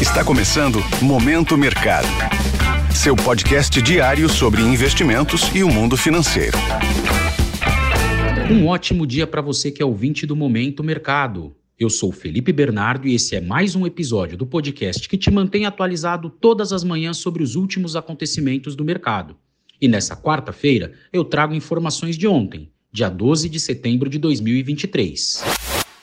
Está começando Momento Mercado. Seu podcast diário sobre investimentos e o mundo financeiro. Um ótimo dia para você que é ouvinte do Momento Mercado. Eu sou Felipe Bernardo e esse é mais um episódio do podcast que te mantém atualizado todas as manhãs sobre os últimos acontecimentos do mercado. E nessa quarta-feira eu trago informações de ontem, dia 12 de setembro de 2023.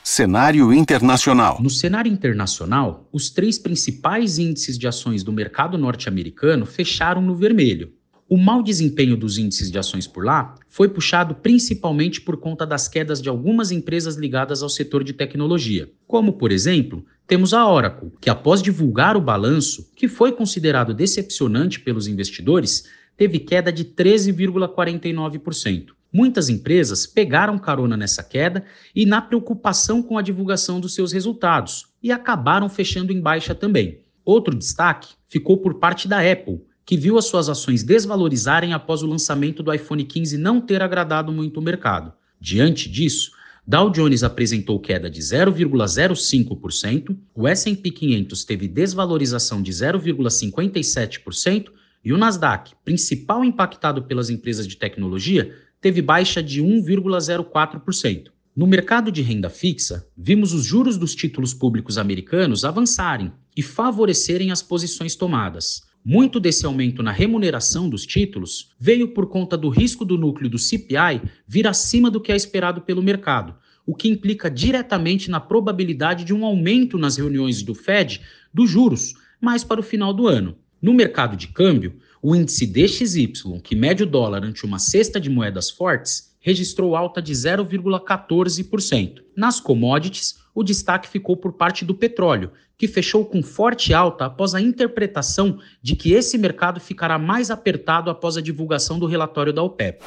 Cenário internacional. No cenário internacional, os três principais índices de ações do mercado norte-americano fecharam no vermelho. O mau desempenho dos índices de ações por lá foi puxado principalmente por conta das quedas de algumas empresas ligadas ao setor de tecnologia, como, por exemplo, temos a Oracle, que após divulgar o balanço, que foi considerado decepcionante pelos investidores, teve queda de 13,49%. Muitas empresas pegaram carona nessa queda e na preocupação com a divulgação dos seus resultados e acabaram fechando em baixa também. Outro destaque ficou por parte da Apple, que viu as suas ações desvalorizarem após o lançamento do iPhone 15 não ter agradado muito o mercado. Diante disso, Dow Jones apresentou queda de 0,05%, o S&P 500 teve desvalorização de 0,57% e o Nasdaq, principal impactado pelas empresas de tecnologia, teve baixa de 1,04%. No mercado de renda fixa, vimos os juros dos títulos públicos americanos avançarem e favorecerem as posições tomadas. Muito desse aumento na remuneração dos títulos veio por conta do risco do núcleo do CPI vir acima do que é esperado pelo mercado, o que implica diretamente na probabilidade de um aumento nas reuniões do Fed dos juros, mais para o final do ano. No mercado de câmbio, o índice DXY, que mede o dólar ante uma cesta de moedas fortes, registrou alta de 0,14%. Nas commodities, o destaque ficou por parte do petróleo, que fechou com forte alta após a interpretação de que esse mercado ficará mais apertado após a divulgação do relatório da OPEP.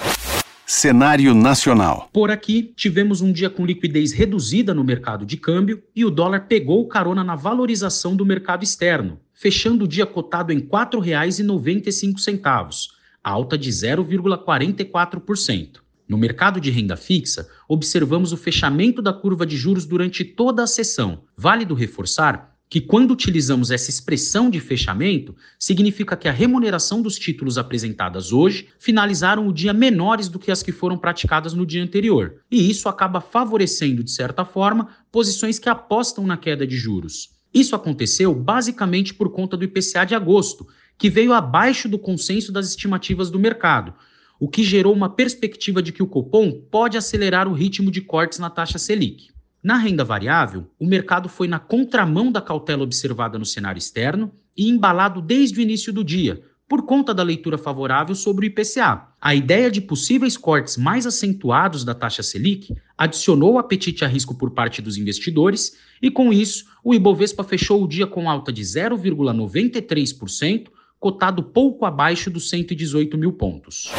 Cenário nacional. Por aqui, tivemos um dia com liquidez reduzida no mercado de câmbio e o dólar pegou carona na valorização do mercado externo, fechando o dia cotado em R$ 4,95, alta de 0,44%. No mercado de renda fixa, observamos o fechamento da curva de juros durante toda a sessão. Válido reforçar que, quando utilizamos essa expressão de fechamento, significa que a remuneração dos títulos apresentadas hoje finalizaram o dia menores do que as que foram praticadas no dia anterior. E isso acaba favorecendo, de certa forma, posições que apostam na queda de juros. Isso aconteceu basicamente por conta do IPCA de agosto, que veio abaixo do consenso das estimativas do mercado, o que gerou uma perspectiva de que o Copom pode acelerar o ritmo de cortes na taxa Selic. Na renda variável, o mercado foi na contramão da cautela observada no cenário externo e embalado desde o início do dia, por conta da leitura favorável sobre o IPCA. A ideia de possíveis cortes mais acentuados da taxa Selic adicionou apetite a risco por parte dos investidores e, com isso, o Ibovespa fechou o dia com alta de 0,93%, cotado pouco abaixo dos 118 mil pontos.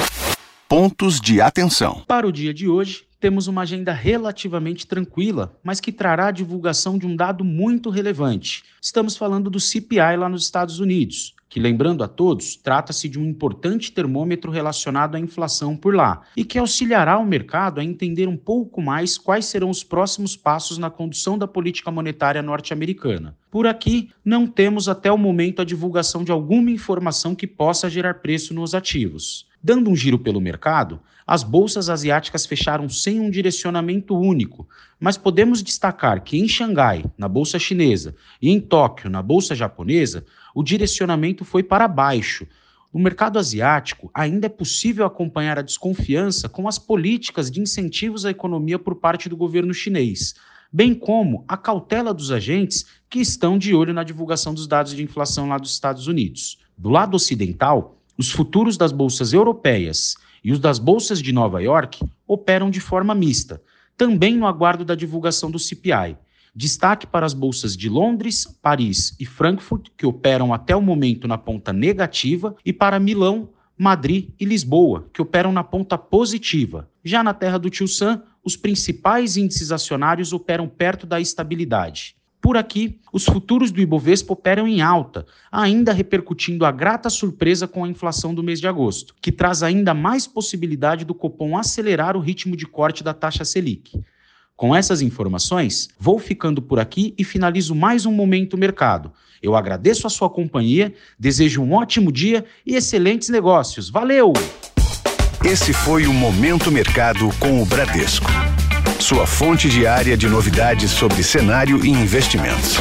Pontos de atenção. Para o dia de hoje, temos uma agenda relativamente tranquila, mas que trará a divulgação de um dado muito relevante. Estamos falando do CPI lá nos Estados Unidos que, lembrando a todos, trata-se de um importante termômetro relacionado à inflação por lá e que auxiliará o mercado a entender um pouco mais quais serão os próximos passos na condução da política monetária norte-americana. Por aqui, não temos até o momento a divulgação de alguma informação que possa gerar preço nos ativos. Dando um giro pelo mercado, as bolsas asiáticas fecharam sem um direcionamento único, mas podemos destacar que em Xangai, na bolsa chinesa, e em Tóquio, na bolsa japonesa, o direcionamento foi para baixo. No mercado asiático, ainda é possível acompanhar a desconfiança com as políticas de incentivos à economia por parte do governo chinês, bem como a cautela dos agentes que estão de olho na divulgação dos dados de inflação lá dos Estados Unidos. Do lado ocidental, os futuros das bolsas europeias e os das bolsas de Nova York operam de forma mista, também no aguardo da divulgação do CPI. Destaque para as bolsas de Londres, Paris e Frankfurt, que operam até o momento na ponta negativa, e para Milão, Madrid e Lisboa, que operam na ponta positiva. Já na terra do Tio Sam, os principais índices acionários operam perto da estabilidade. Por aqui, os futuros do Ibovespa operam em alta, ainda repercutindo a grata surpresa com a inflação do mês de agosto, que traz ainda mais possibilidade do Copom acelerar o ritmo de corte da taxa Selic. Com essas informações, vou ficando por aqui e finalizo mais um Momento Mercado. Eu agradeço a sua companhia, desejo um ótimo dia e excelentes negócios. Valeu! Esse foi o Momento Mercado com o Bradesco. Sua fonte diária de novidades sobre cenário e investimentos.